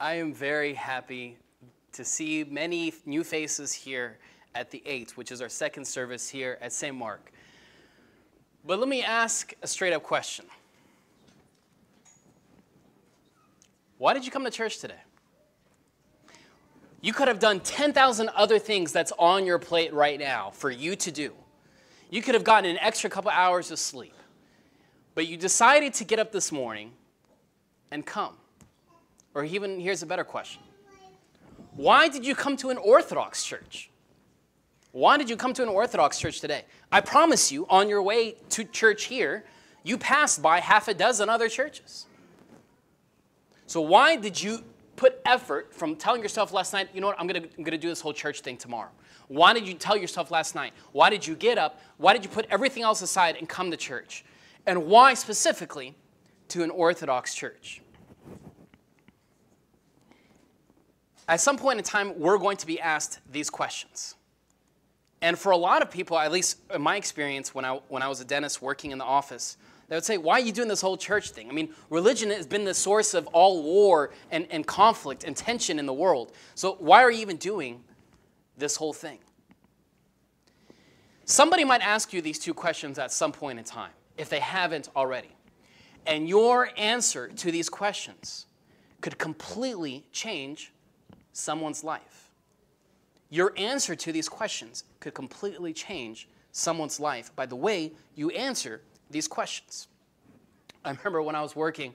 I am very happy to see many new faces here at the 8th, which is our second service here at St. Mark. But let me ask a straight up question Why did you come to church today? You could have done 10,000 other things that's on your plate right now for you to do. You could have gotten an extra couple hours of sleep. But you decided to get up this morning and come. Or even, here's a better question Why did you come to an Orthodox church? Why did you come to an Orthodox church today? I promise you, on your way to church here, you passed by half a dozen other churches. So, why did you put effort from telling yourself last night, you know what, I'm gonna, I'm gonna do this whole church thing tomorrow? Why did you tell yourself last night? Why did you get up? Why did you put everything else aside and come to church? And why specifically to an Orthodox church? At some point in time, we're going to be asked these questions. And for a lot of people, at least in my experience when I, when I was a dentist working in the office, they would say, Why are you doing this whole church thing? I mean, religion has been the source of all war and, and conflict and tension in the world. So why are you even doing this whole thing? Somebody might ask you these two questions at some point in time, if they haven't already. And your answer to these questions could completely change someone's life. Your answer to these questions could completely change someone's life by the way you answer these questions. I remember when I was working,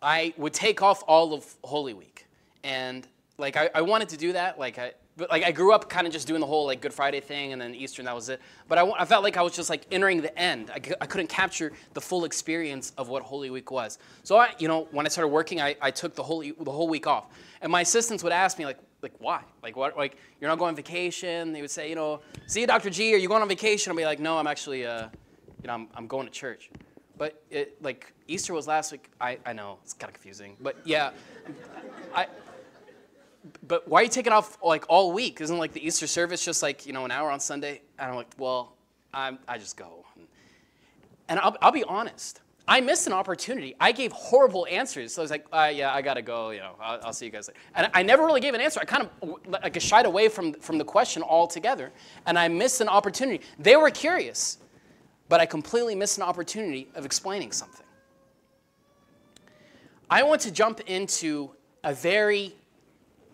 I would take off all of Holy Week. And like I, I wanted to do that. Like I but like I grew up kind of just doing the whole like Good Friday thing and then Easter and that was it. But I, I felt like I was just like entering the end. I, I couldn't capture the full experience of what Holy Week was. So I, you know, when I started working, I, I took the whole the whole week off. And my assistants would ask me like, like why? Like what? Like you're not going on vacation? They would say, you know, see you, Dr. G. Are you going on vacation? I'll be like, no, I'm actually, uh, you know, I'm, I'm going to church. But it, like Easter was last week. I, I know it's kind of confusing, but yeah, I. But why are you taking off like all week? Isn't like the Easter service just like you know an hour on Sunday? And I'm like, well, I'm, I just go. And I'll, I'll be honest. I missed an opportunity. I gave horrible answers. So I was like, uh, yeah, I gotta go. You know, I'll, I'll, see you guys later. And I never really gave an answer. I kind of like shied away from from the question altogether, and I missed an opportunity. They were curious, but I completely missed an opportunity of explaining something. I want to jump into a very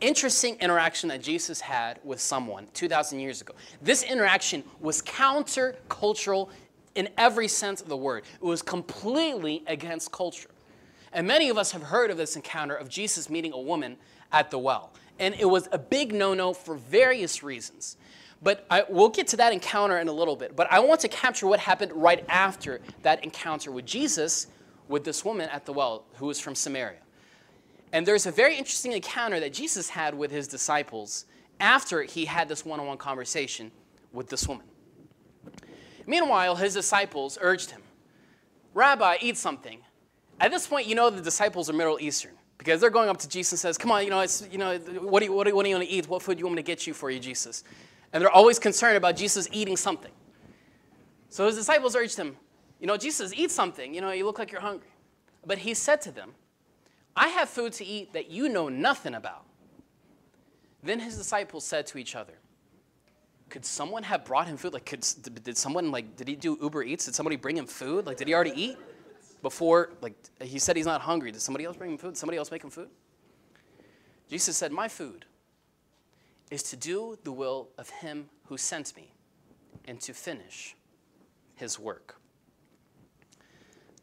interesting interaction that Jesus had with someone 2,000 years ago. This interaction was countercultural in every sense of the word, it was completely against culture. And many of us have heard of this encounter of Jesus meeting a woman at the well. And it was a big no no for various reasons. But I, we'll get to that encounter in a little bit. But I want to capture what happened right after that encounter with Jesus with this woman at the well who was from Samaria. And there's a very interesting encounter that Jesus had with his disciples after he had this one on one conversation with this woman. Meanwhile, his disciples urged him, Rabbi, eat something. At this point, you know the disciples are Middle Eastern because they're going up to Jesus and says, Come on, you know, it's, you know what, do you, what, do you, what do you want to eat? What food do you want me to get you for you, Jesus? And they're always concerned about Jesus eating something. So his disciples urged him, You know, Jesus, eat something. You know, you look like you're hungry. But he said to them, I have food to eat that you know nothing about. Then his disciples said to each other, could someone have brought him food? Like, could, did someone, like, did he do Uber Eats? Did somebody bring him food? Like, did he already eat before? Like, he said he's not hungry. Did somebody else bring him food? Did somebody else make him food? Jesus said, My food is to do the will of him who sent me and to finish his work.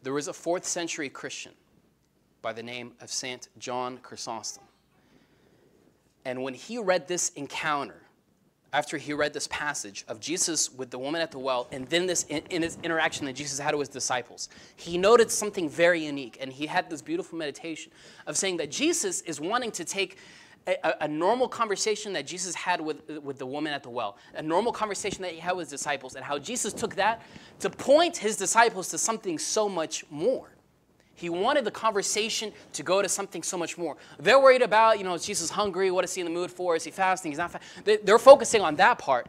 There was a fourth century Christian by the name of St. John Chrysostom. And when he read this encounter, after he read this passage of Jesus with the woman at the well, and then this in, in, interaction that Jesus had with his disciples, he noted something very unique. And he had this beautiful meditation of saying that Jesus is wanting to take a, a, normal conversation that Jesus had with, with the woman at the well, a normal conversation that he had with his disciples, and how Jesus took that to point his disciples to something so much more. He wanted the conversation to go to something so much more. They're worried about, you know, is Jesus hungry? What is he in the mood for? Is he fasting? He's not fasting. They're focusing on that part.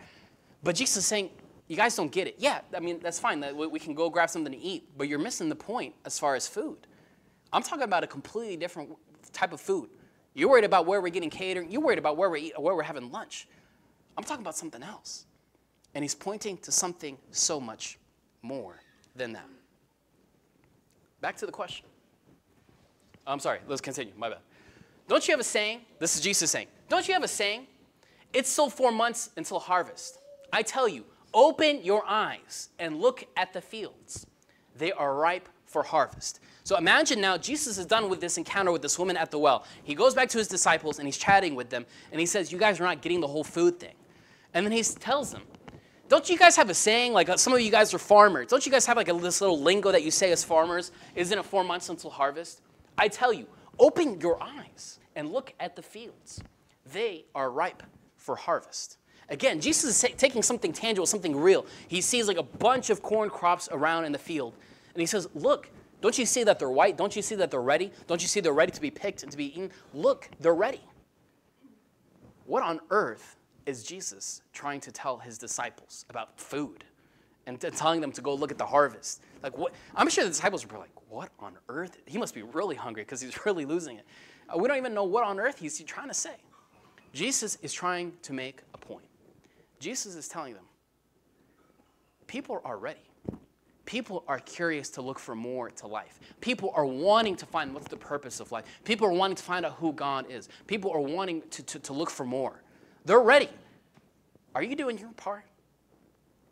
But Jesus is saying, you guys don't get it. Yeah, I mean, that's fine. We can go grab something to eat. But you're missing the point as far as food. I'm talking about a completely different type of food. You're worried about where we're getting catered. You're worried about where we're, eat, where we're having lunch. I'm talking about something else. And he's pointing to something so much more than that. Back to the question. I'm sorry, let's continue. My bad. Don't you have a saying? This is Jesus saying. Don't you have a saying? It's still four months until harvest. I tell you, open your eyes and look at the fields. They are ripe for harvest. So imagine now Jesus is done with this encounter with this woman at the well. He goes back to his disciples and he's chatting with them and he says, You guys are not getting the whole food thing. And then he tells them, Don't you guys have a saying? Like uh, some of you guys are farmers. Don't you guys have like a, this little lingo that you say as farmers? Isn't it four months until harvest? I tell you, open your eyes and look at the fields. They are ripe for harvest. Again, Jesus is taking something tangible, something real. He sees like a bunch of corn crops around in the field. And he says, Look, don't you see that they're white? Don't you see that they're ready? Don't you see they're ready to be picked and to be eaten? Look, they're ready. What on earth is Jesus trying to tell his disciples about food and telling them to go look at the harvest? Like what? I'm sure the disciples were like, "What on earth? He must be really hungry because he's really losing it." Uh, we don't even know what on earth he's trying to say. Jesus is trying to make a point. Jesus is telling them, people are ready. People are curious to look for more to life. People are wanting to find what's the purpose of life. People are wanting to find out who God is. People are wanting to, to, to look for more. They're ready. Are you doing your part?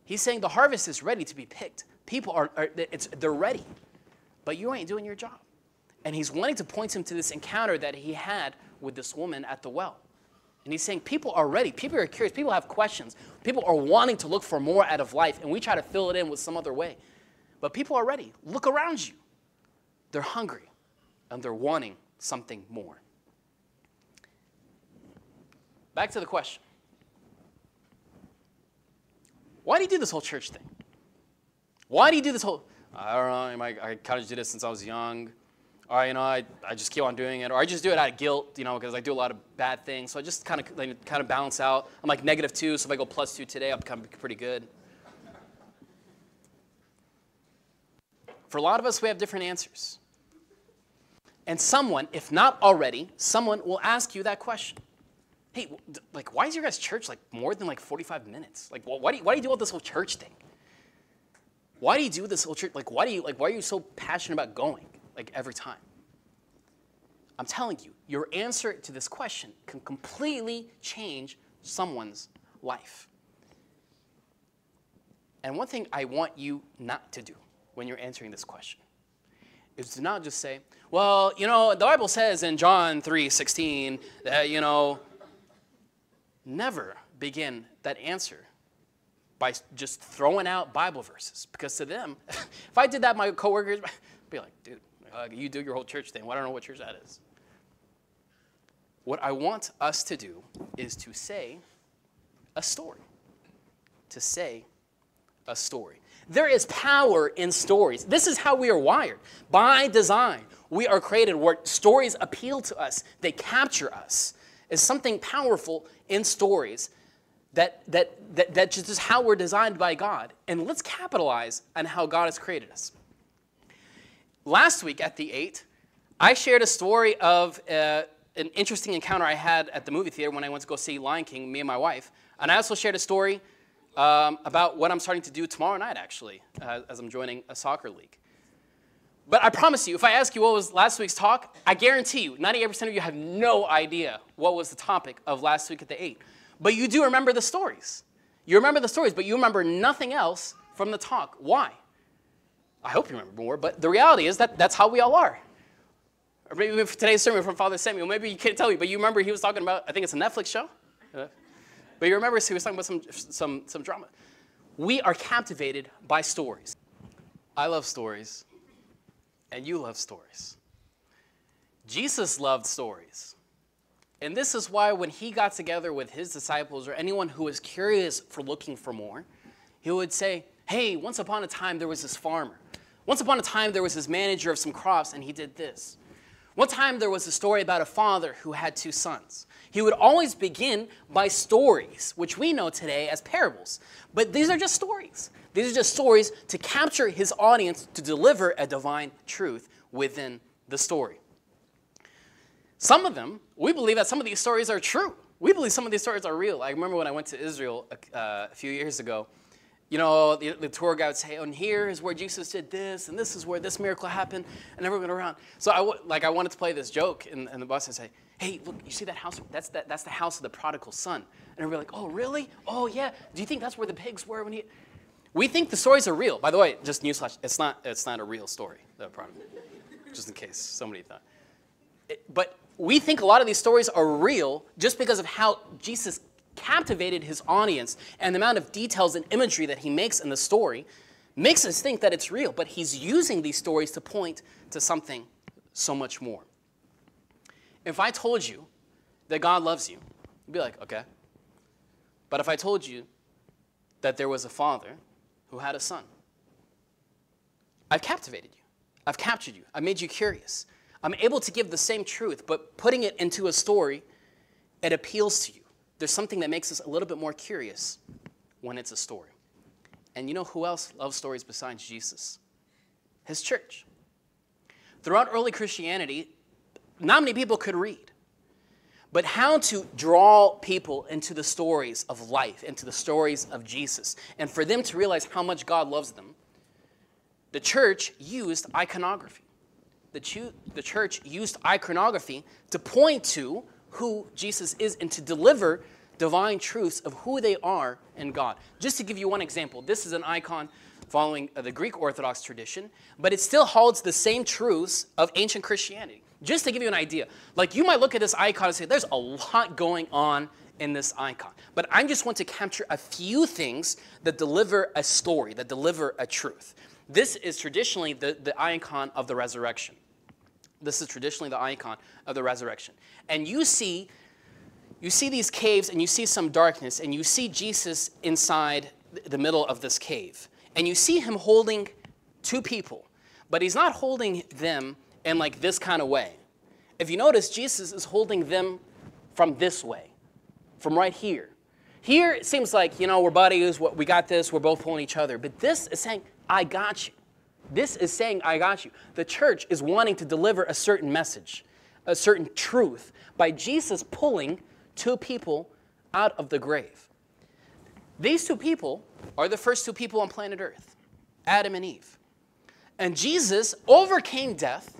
He's saying the harvest is ready to be picked. People are, are it's, they're ready, but you ain't doing your job. And he's wanting to point him to this encounter that he had with this woman at the well. And he's saying people are ready. People are curious. People have questions. People are wanting to look for more out of life, and we try to fill it in with some other way. But people are ready. Look around you. They're hungry and they're wanting something more. Back to the question Why do you do this whole church thing? Why do you do this whole, I don't know, I, I kind of did it since I was young. Or, you know, I, I just keep on doing it. Or I just do it out of guilt, you know, because I do a lot of bad things. So I just kind of like, kind of balance out. I'm like negative two, so if I go plus two today, I'll become pretty good. For a lot of us, we have different answers. And someone, if not already, someone will ask you that question. Hey, like, why is your guys' church like more than like 45 minutes? Like, why do you, why do you do all this whole church thing? Why do you do this whole church? Like, why do you like? Why are you so passionate about going like every time? I'm telling you, your answer to this question can completely change someone's life. And one thing I want you not to do when you're answering this question is to not just say, well, you know, the Bible says in John 3 16 that, you know, never begin that answer by just throwing out Bible verses. Because to them, if I did that, my coworkers would be like, dude, uh, you do your whole church thing. Well, I don't know what church that is. What I want us to do is to say a story. To say a story. There is power in stories. This is how we are wired. By design, we are created where stories appeal to us, they capture us. Is something powerful in stories that, that, that, that just is how we're designed by God. And let's capitalize on how God has created us. Last week at the 8, I shared a story of uh, an interesting encounter I had at the movie theater when I went to go see Lion King, me and my wife. And I also shared a story um, about what I'm starting to do tomorrow night, actually, uh, as I'm joining a soccer league. But I promise you, if I ask you what was last week's talk, I guarantee you, 98% of you have no idea what was the topic of last week at the 8. But you do remember the stories. You remember the stories, but you remember nothing else from the talk. Why? I hope you remember more, but the reality is that that's how we all are. Or maybe today's sermon from Father Samuel, maybe you can't tell me, but you remember he was talking about, I think it's a Netflix show. But you remember he was talking about some, some, some drama. We are captivated by stories. I love stories, and you love stories. Jesus loved stories. And this is why when he got together with his disciples or anyone who was curious for looking for more, he would say, Hey, once upon a time there was this farmer. Once upon a time there was this manager of some crops, and he did this. One time there was a story about a father who had two sons. He would always begin by stories, which we know today as parables. But these are just stories. These are just stories to capture his audience to deliver a divine truth within the story. some of them, we believe that some of these stories are true. We believe some of these stories are real. I remember when I went to Israel uh, a few years ago, you know, the, the, tour guide would say, and here is where Jesus did this, and this is where this miracle happened, and everyone around. So I, like, I wanted to play this joke in, in the bus and say, hey, look, you see that house? That's, that, that's the house of the prodigal son. And we're like, oh, really? Oh, yeah. Do you think that's where the pigs were when he... We think the stories are real. By the way, just newsflash, it's not, it's not a real story, the prodigal. just in case somebody thought. It, but we think a lot of these stories are real just because of how Jesus captivated his audience and the amount of details and imagery that he makes in the story makes us think that it's real, but he's using these stories to point to something so much more. If I told you that God loves you, you'd be like, okay. But if I told you that there was a father who had a son, I've captivated you. I've captured you. I've made you curious. I'm able to give the same truth, but putting it into a story, it appeals to you. There's something that makes us a little bit more curious when it's a story. And you know who else loves stories besides Jesus? His church. Throughout early Christianity, not many people could read. But how to draw people into the stories of life, into the stories of Jesus, and for them to realize how much God loves them, the church used iconography. The, the church used iconography to point to who Jesus is and to deliver divine truths of who they are in God. Just to give you one example, this is an icon following the Greek Orthodox tradition, but it still holds the same truths of ancient Christianity. Just to give you an idea, like you might look at this icon and say, there's a lot going on in this icon. But I just want to capture a few things that deliver a story, that deliver a truth. This is traditionally the, the icon of the resurrection. This is traditionally the icon of the resurrection. And you see, you see these caves and you see some darkness, and you see Jesus inside the middle of this cave. And you see him holding two people, but he's not holding them in like this kind of way. If you notice, Jesus is holding them from this way, from right here. Here it seems like, you know, we're buddies, we got this, we're both pulling each other. But this is saying, I got you. This is saying, I got you. The church is wanting to deliver a certain message, a certain truth, by Jesus pulling two people out of the grave. These two people are the first two people on planet Earth Adam and Eve. And Jesus overcame death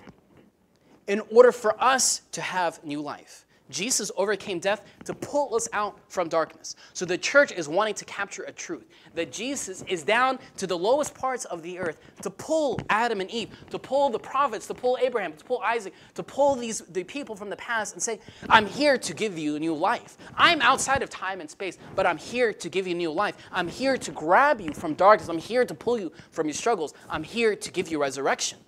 in order for us to have new life. Jesus overcame death to pull us out from darkness. So the church is wanting to capture a truth that Jesus is down to the lowest parts of the earth to pull Adam and Eve, to pull the prophets, to pull Abraham, to pull Isaac, to pull these the people from the past and say, "I'm here to give you a new life. I'm outside of time and space, but I'm here to give you new life. I'm here to grab you from darkness. I'm here to pull you from your struggles. I'm here to give you resurrection."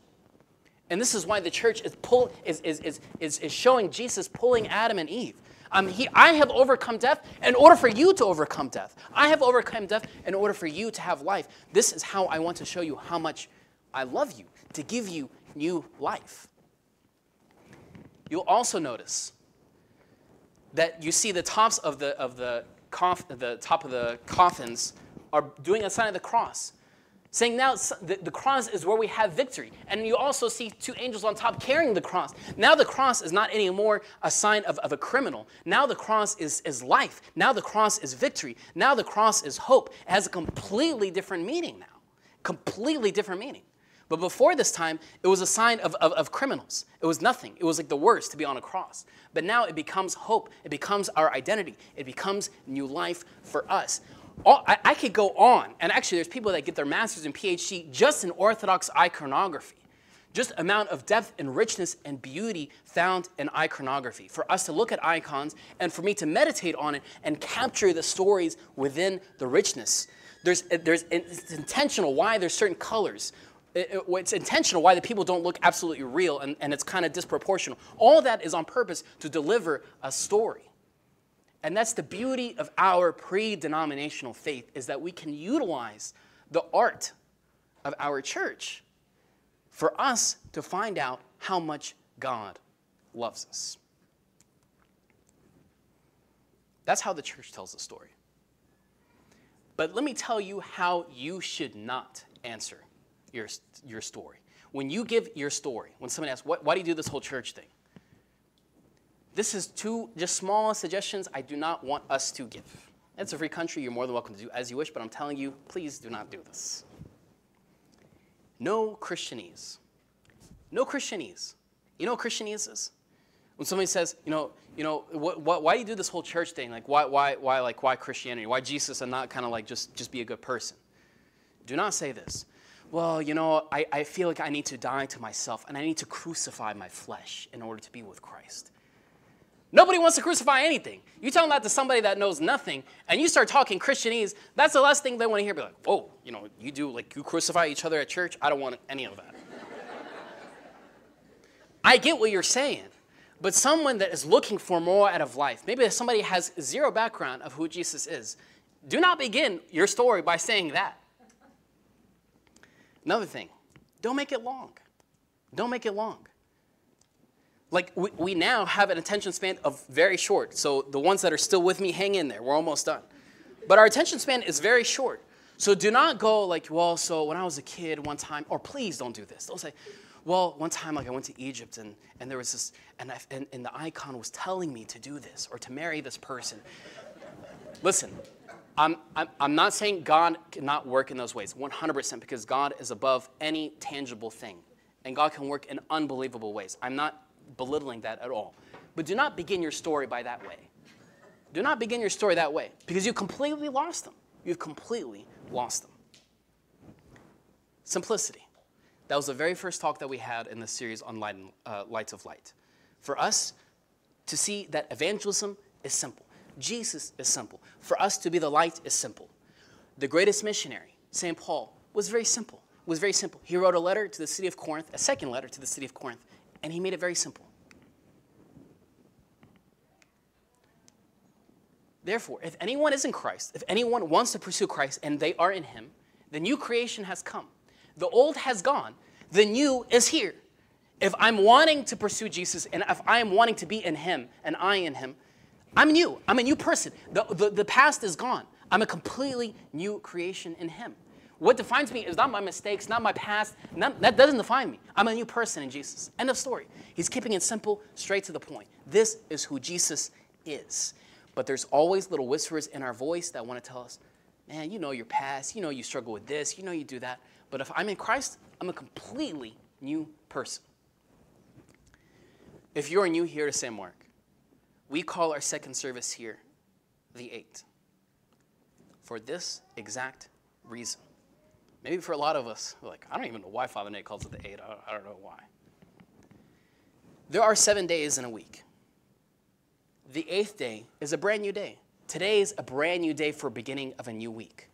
And this is why the church is, pull, is, is, is, is, is showing Jesus pulling Adam and Eve. Um, he, I have overcome death in order for you to overcome death. I have overcome death in order for you to have life. This is how I want to show you how much I love you, to give you new life. You'll also notice that you see the tops of the, of the, coff, the top of the coffins are doing a sign of the cross saying now the, the, cross is where we have victory. And you also see two angels on top carrying the cross. Now the cross is not anymore a sign of, of a criminal. Now the cross is, is life. Now the cross is victory. Now the cross is hope. It has a completely different meaning now. Completely different meaning. But before this time, it was a sign of, of, of, criminals. It was nothing. It was like the worst to be on a cross. But now it becomes hope. It becomes our identity. It becomes new life for us all, I, I could go on, and actually, there's people that get their master's and PhD just in Orthodox iconography. Just amount of depth and richness and beauty found in iconography. For us to look at icons and for me to meditate on it and capture the stories within the richness. There's, uh, there's, it's intentional why there's certain colors. Uh, uh, it's intentional why the people don't look absolutely real and, and it's kind of disproportional. All that is on purpose to deliver a story. And that's the beauty of our pre-denominational faith is that we can utilize the art of our church for us to find out how much God loves us. That's how the church tells the story. But let me tell you how you should not answer your, your story. When you give your story, when someone asks, why do you do this whole church thing? This is two just small suggestions I do not want us to give. It's a free country. You're more than welcome to do as you wish, but I'm telling you, please do not do this. No Christianese. No Christianese. You know what Christianese is? When somebody says, you know, you know, what, what, why do you do this whole church thing? Like, why, why, why, like, why Christianity? Why Jesus and not kind of like just, just be a good person? Do not say this. Well, you know, I, I feel like I need to die to myself and I need to crucify my flesh in order to be with Christ. Nobody wants to crucify anything. You tell that to somebody that knows nothing, and you start talking Christianese, that's the last thing they want to hear. Be like, whoa, you know, you do, like, you crucify each other at church? I don't want any of that. I get what you're saying, but someone that is looking for more out of life, maybe somebody has zero background of who Jesus is, do not begin your story by saying that. Another thing, don't make it long. Don't make it long. Like, we, we now have an attention span of very short. So, the ones that are still with me, hang in there. We're almost done. But our attention span is very short. So, do not go like, well, so when I was a kid one time, or please don't do this. Don't say, well, one time, like, I went to Egypt and, and there was this, and, I, and, and the icon was telling me to do this or to marry this person. Listen, I'm, I'm, I'm not saying God cannot work in those ways, 100%, because God is above any tangible thing. And God can work in unbelievable ways. I'm not belittling that at all. But do not begin your story by that way. Do not begin your story that way because you've completely lost them. You've completely lost them. Simplicity. That was the very first talk that we had in the series on light, uh, Lights of Light. For us to see that evangelism is simple, Jesus is simple. For us to be the light is simple. The greatest missionary, St. Paul, was very simple. Was very simple. He wrote a letter to the city of Corinth, a second letter to the city of Corinth, and he made it very simple. Therefore, if anyone is in Christ, if anyone wants to pursue Christ and they are in him, the new creation has come. The old has gone, the new is here. If I'm wanting to pursue Jesus and if I am wanting to be in him and I in him, I'm new. I'm a new person. The, the, the past is gone. I'm a completely new creation in him. What defines me is not my mistakes, not my past. Not, that doesn't define me. I'm a new person in Jesus. End of story. He's keeping it simple, straight to the point. This is who Jesus is. But there's always little whispers in our voice that want to tell us, man, you know your past. You know you struggle with this. You know you do that. But if I'm in Christ, I'm a completely new person. If you're new here to St. Mark, we call our second service here the eight for this exact reason. Maybe for a lot of us, like, I don't even know why Father Nate calls it the eight. I don't, I don't know why. There are seven days in a week. The eighth day is a brand new day. Today is a brand new day for beginning of a new week.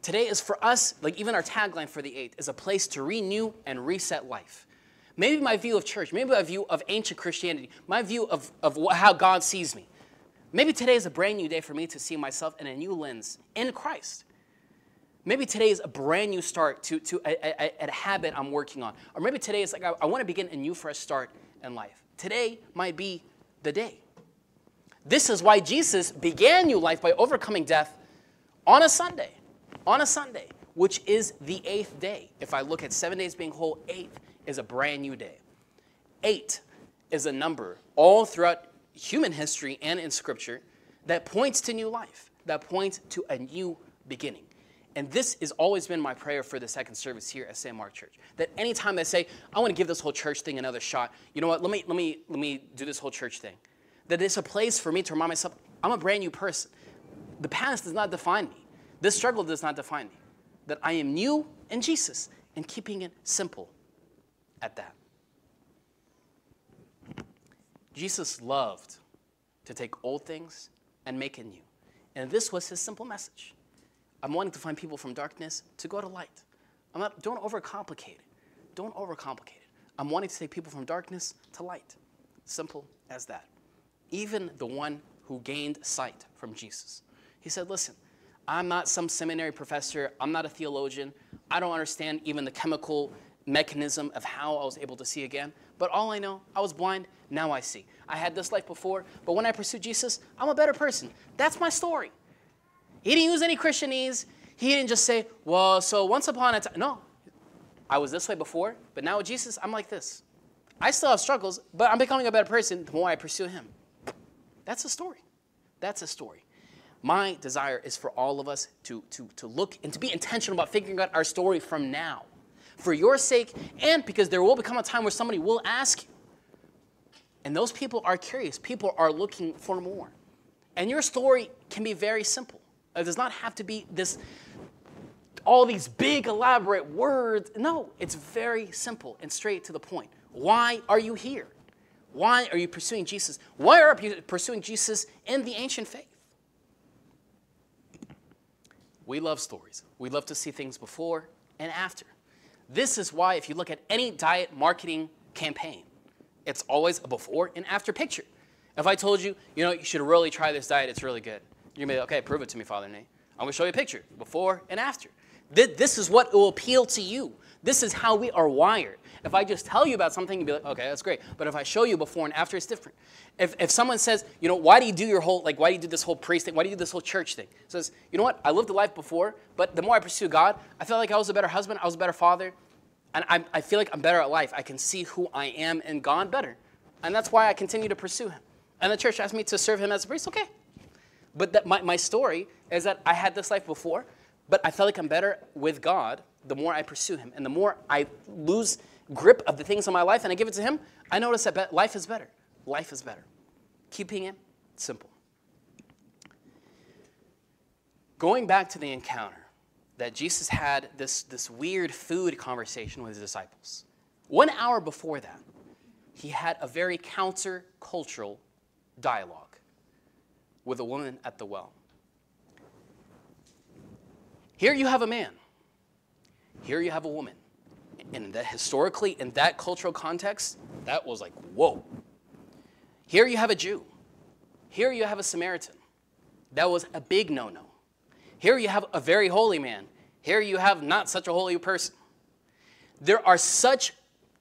Today is for us, like even our tagline for the eighth, is a place to renew and reset life. Maybe my view of church, maybe my view of ancient Christianity, my view of, of how God sees me. Maybe today is a brand new day for me to see myself in a new lens in Christ. Maybe today is a brand new start to, to a, a, a habit I'm working on. Or maybe today is like, I, I want to begin a new fresh start in life. Today might be the day. This is why Jesus began new life by overcoming death on a Sunday. On a Sunday, which is the eighth day. If I look at seven days being whole, eighth is a brand new day. Eight is a number all throughout human history and in Scripture that points to new life, that points to a new beginning. And this has always been my prayer for the second service here at St. Mark Church. That anytime I say, I want to give this whole church thing another shot, you know what, let me, let me, let me do this whole church thing. That it's a place for me to remind myself, I'm a brand new person. The past does not define me. This struggle does not define me. That I am new in Jesus and keeping it simple at that. Jesus loved to take old things and make it new. And this was his simple message. I'm wanting to find people from darkness to go to light. I'm not, don't overcomplicate it. Don't overcomplicate it. I'm wanting to take people from darkness to light. Simple as that. Even the one who gained sight from Jesus. He said, Listen, I'm not some seminary professor. I'm not a theologian. I don't understand even the chemical mechanism of how I was able to see again. But all I know, I was blind, now I see. I had this life before, but when I pursued Jesus, I'm a better person. That's my story. He didn't use any Christianese. He didn't just say, well, so once upon a time. No. I was this way before, but now with Jesus, I'm like this. I still have struggles, but I'm becoming a better person the more I pursue Him. That's a story. That's a story. My desire is for all of us to, to, to look and to be intentional about figuring out our story from now. For your sake, and because there will become a time where somebody will ask you. And those people are curious. People are looking for more. And your story can be very simple. It does not have to be this all these big elaborate words. No, it's very simple and straight to the point. Why are you here? Why are you pursuing Jesus? Why are you pursuing Jesus in the ancient faith? We love stories. We love to see things before and after. This is why, if you look at any diet marketing campaign, it's always a before and after picture. If I told you, you know, you should really try this diet, it's really good. Gonna be okay, prove it to me, Father Nate. I'm gonna show you a picture, before and after. This is what will appeal to you. This is how we are wired. If I just tell you about something, you'd be like, okay, that's great. But if I show you before and after, it's different. If, if someone says, you know, why do you do your whole, like, why do you do this whole priest thing? Why do you do this whole church thing? Says, you know what? I lived a life before, but the more I pursue God, I feel like I was a better husband, I was a better father, and I, I feel like I'm better at life. I can see who I am in God better. And that's why I continue to pursue Him. And the church asked me to serve Him as a priest, okay. But that, my, my story is that I had this life before, but I felt like I'm better with God the more I pursue Him. And the more I lose grip of the things in my life and I give it to Him, I notice that life is better. Life is better. Keeping it simple. Going back to the encounter that Jesus had this, this weird food conversation with his disciples. One hour before that, he had a very counter-cultural dialogue with a woman at the well. Here you have a man. Here you have a woman. And that historically, in that cultural context, that was like, whoa. Here you have a Jew. Here you have a Samaritan. That was a big no no. Here you have a very holy man. Here you have not such a holy person. There are such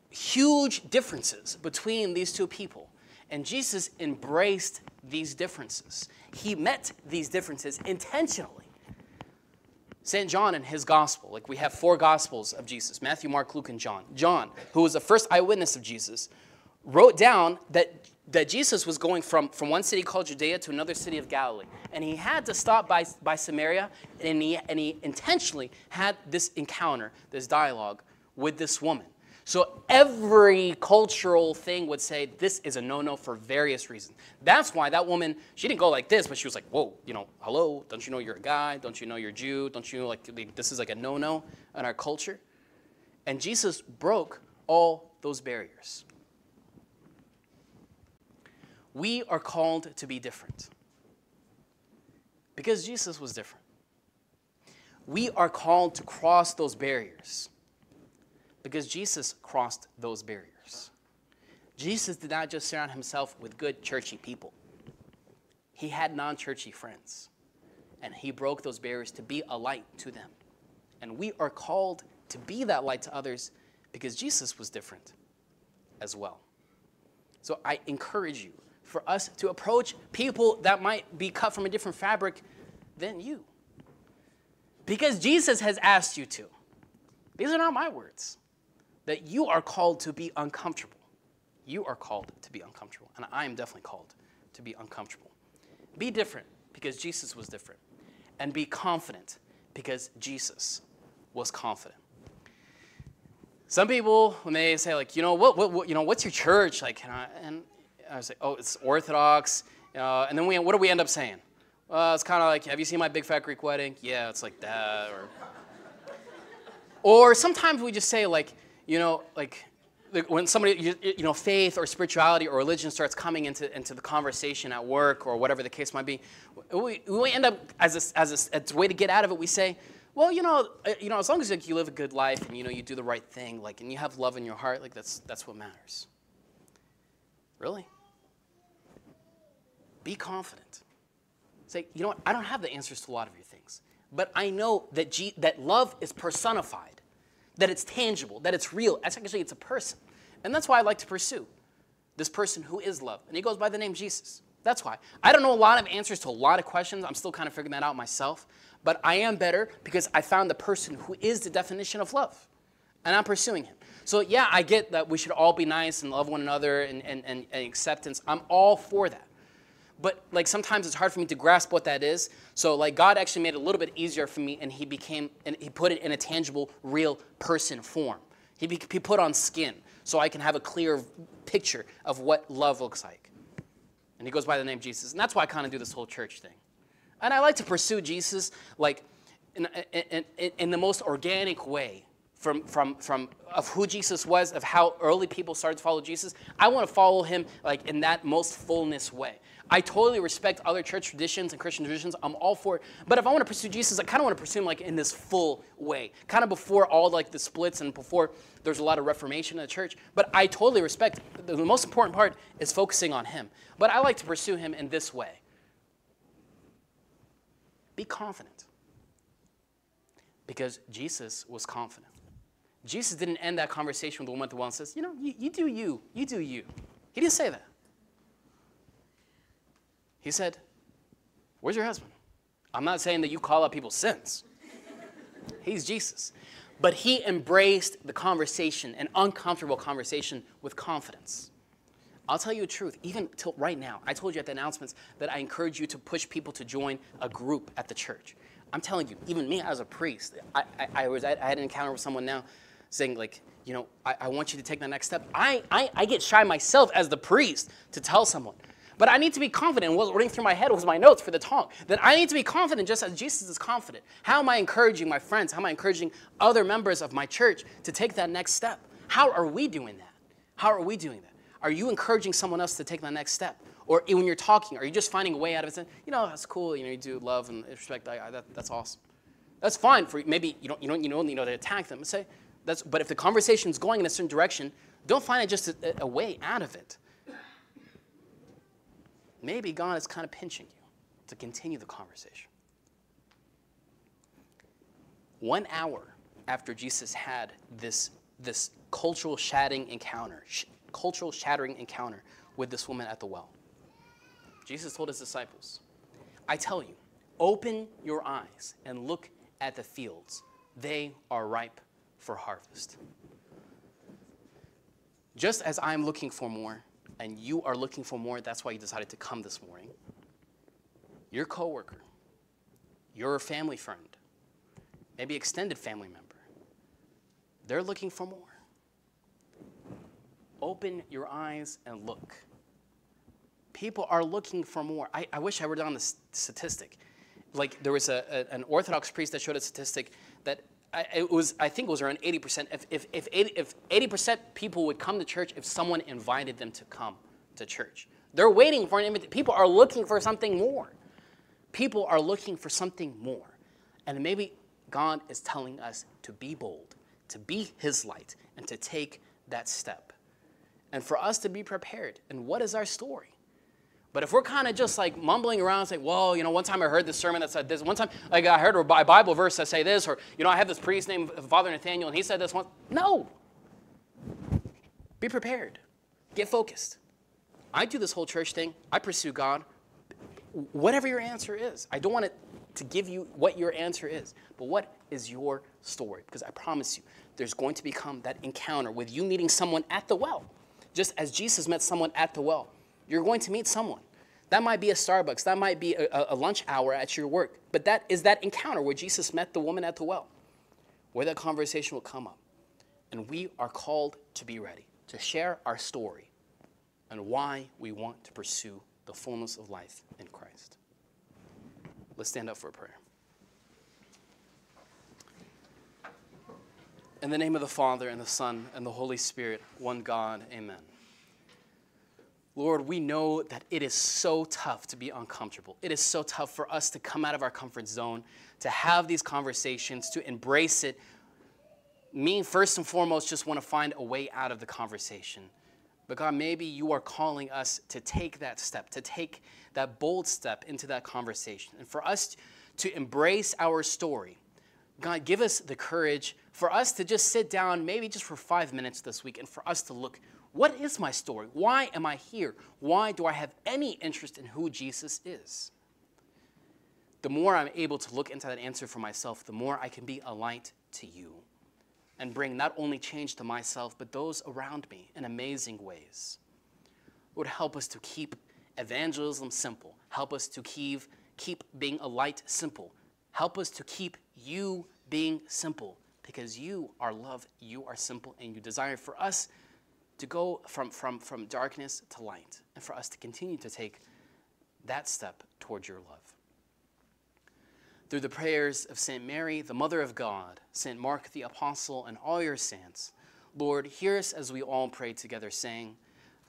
huge differences between these two people. And Jesus embraced these differences. He met these differences intentionally. St. John in his gospel, like we have four gospels of Jesus Matthew, Mark, Luke, and John. John, who was the first eyewitness of Jesus, wrote down that, that Jesus was going from, from one city called Judea to another city of Galilee. And he had to stop by, by Samaria, and he, and he intentionally had this encounter, this dialogue with this woman. So every cultural thing would say this is a no-no for various reasons. That's why that woman, she didn't go like this, but she was like, whoa, you know, hello, don't you know you're a guy? Don't you know you're Jew? Don't you know like this is like a no-no in our culture? And Jesus broke all those barriers. We are called to be different because Jesus was different. We are called to cross those barriers because Jesus crossed those barriers. Jesus did not just surround himself with good, churchy people, he had non churchy friends. And he broke those barriers to be a light to them. And we are called to be that light to others because Jesus was different as well. So I encourage you for us to approach people that might be cut from a different fabric than you. Because Jesus has asked you to. These are not my words that you are called to be uncomfortable. You are called to be uncomfortable. And I am definitely called to be uncomfortable. Be different because Jesus was different. And be confident because Jesus was confident. Some people, when they say, like, you know, what, what, what you know, what's your church? Like, and I, and I say, oh, it's Orthodox. Uh, and then we, what do we end up saying? It's kind of like, have you seen my big fat Greek wedding? Yeah, it's like that. Or, or sometimes we just say, like, you know, like when somebody, you, you, know, faith or spirituality or religion starts coming into, into the conversation at work or whatever the case might be, we, we end up, as a, as, a, as a way to get out of it, we say, well, you know, uh, you know, as long as like, you live a good life and you know you do the right thing, like, and you have love in your heart, like that's that's what matters. Really? Be confident. Say, you know what? I don't have the answers to a lot of your things, but I know that G- that love is personified that it's tangible, that it's real. Actually, it's a person. And that's why I like to pursue this person who is love. And he goes by the name Jesus. That's why. I don't know a lot of answers to a lot of questions. I'm still kind of figuring that out myself. But I am better because I found the person who is the definition of love. And I'm pursuing him. So, yeah, I get that we should all be nice and love one another and, and, and, and acceptance. I'm all for that. But, like, sometimes it's hard for me to grasp what that is. So, like, God actually made it a little bit easier for me, and He became, and He put it in a tangible, real person form. He, be, he put on skin so I can have a clear picture of what love looks like. And He goes by the name Jesus. And that's why I kind of do this whole church thing. And I like to pursue Jesus, like, in, in, in, in the most organic way from, from, from of who Jesus was, of how early people started to follow Jesus. I want to follow him like in that most fullness way. I totally respect other church traditions and Christian traditions. I'm all for it. But if I want to pursue Jesus, I kind of want to pursue him like in this full way, kind of before all like the splits and before there's a lot of reformation in the church. But I totally respect. The most important part is focusing on him. But I like to pursue him in this way. Be confident. Because Jesus was confident. Jesus didn't end that conversation with the woman at the well and says, You know, you, you do you, you do you. He didn't say that. He said, Where's your husband? I'm not saying that you call out people's sins. He's Jesus. But he embraced the conversation, an uncomfortable conversation, with confidence. I'll tell you the truth, even till right now, I told you at the announcements that I encourage you to push people to join a group at the church. I'm telling you, even me as a priest, I, I, I was, I had an encounter with someone now saying, like, you know, I, I want you to take the next step. I, I, I get shy myself as the priest to tell someone. But I need to be confident. What was running through my head was my notes for the talk. That I need to be confident just as Jesus is confident. How am I encouraging my friends? How am I encouraging other members of my church to take that next step? How are we doing that? How are we doing that? Are you encouraging someone else to take that next step? Or when you're talking, are you just finding a way out of it? You know, that's cool. You know, you do love and respect. I, I, that, that's awesome. That's fine for maybe you don't you don't you don't need to attack them. Say that's. But if the conversation is going in a certain direction, don't find it just a, a way out of it. Maybe God is kind of pinching you to continue the conversation. One hour after Jesus had this this cultural shattering encounter, cultural shattering encounter with this woman at the well. Jesus told his disciples, I tell you, open your eyes and look at the fields. They are ripe for harvest. Just as I'm looking for more, and you are looking for more, that's why you decided to come this morning. Your coworker, your family friend, maybe extended family member, they're looking for more open your eyes and look. People are looking for more. I, I wish I were on the statistic. Like there was a, a, an Orthodox priest that showed a statistic that I, it was, I think it was around 80%. If, if, if, 80, if 80% people would come to church if someone invited them to come to church. They're waiting for an invitation. People are looking for something more. People are looking for something more. And maybe God is telling us to be bold, to be his light, and to take that step and for us to be prepared. And what is our story? But if we're kind of just like mumbling around, saying, well, you know, one time I heard this sermon that said this. One time, like I heard a Bible verse that say this, or, you know, I have this priest named Father Nathaniel, and he said this once. No. Be prepared. Get focused. I do this whole church thing. I pursue God. Whatever your answer is, I don't want it to give you what your answer is, but what is your story? Because I promise you, there's going to become that encounter with you meeting someone at the well just as Jesus met someone at the well. You're going to meet someone. That might be a Starbucks, that might be a, a, lunch hour at your work, but that is that encounter where Jesus met the woman at the well, where that conversation will come up. And we are called to be ready, to share our story and why we want to pursue the fullness of life in Christ. Let's stand up for a prayer. In the name of the Father, and the Son, and the Holy Spirit, one God, amen. Lord, we know that it is so tough to be uncomfortable. It is so tough for us to come out of our comfort zone, to have these conversations, to embrace it. Me, first and foremost, just want to find a way out of the conversation. But God, maybe you are calling us to take that step, to take that bold step into that conversation. And for us to embrace our story, God, give us the courage for us to just sit down, maybe just for five minutes this week, and for us to look what is my story? Why am I here? Why do I have any interest in who Jesus is? The more I'm able to look into that answer for myself, the more I can be a light to you. and bring not only change to myself, but those around me in amazing ways. Lord, help us to keep evangelism simple. Help us to keep, keep being a light simple. Help us to keep you being simple because you are love, you are simple, and you desire for us to go from, from, from darkness to light and for us to continue to take that step towards your love. Through the prayers of St. Mary, the Mother of God, St. Mark the Apostle, and all your saints, Lord, hear us as we all pray together, saying,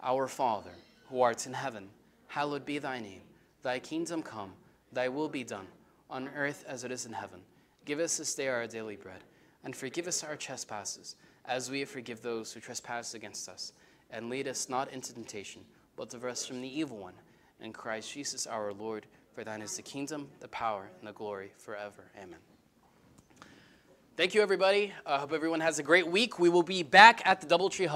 Our Father, who art in heaven, hallowed be thy name. Thy kingdom come, thy will be done, on earth as it is in heaven. Give us this day our daily bread, and forgive us our trespasses, as we forgive those who trespass against us. And lead us not into temptation, but deliver us from the evil one. In Christ Jesus our Lord, for thine is the kingdom, the power, and the glory forever. Amen. Thank you, everybody. I hope everyone has a great week. We will be back at the Doubletree Hub.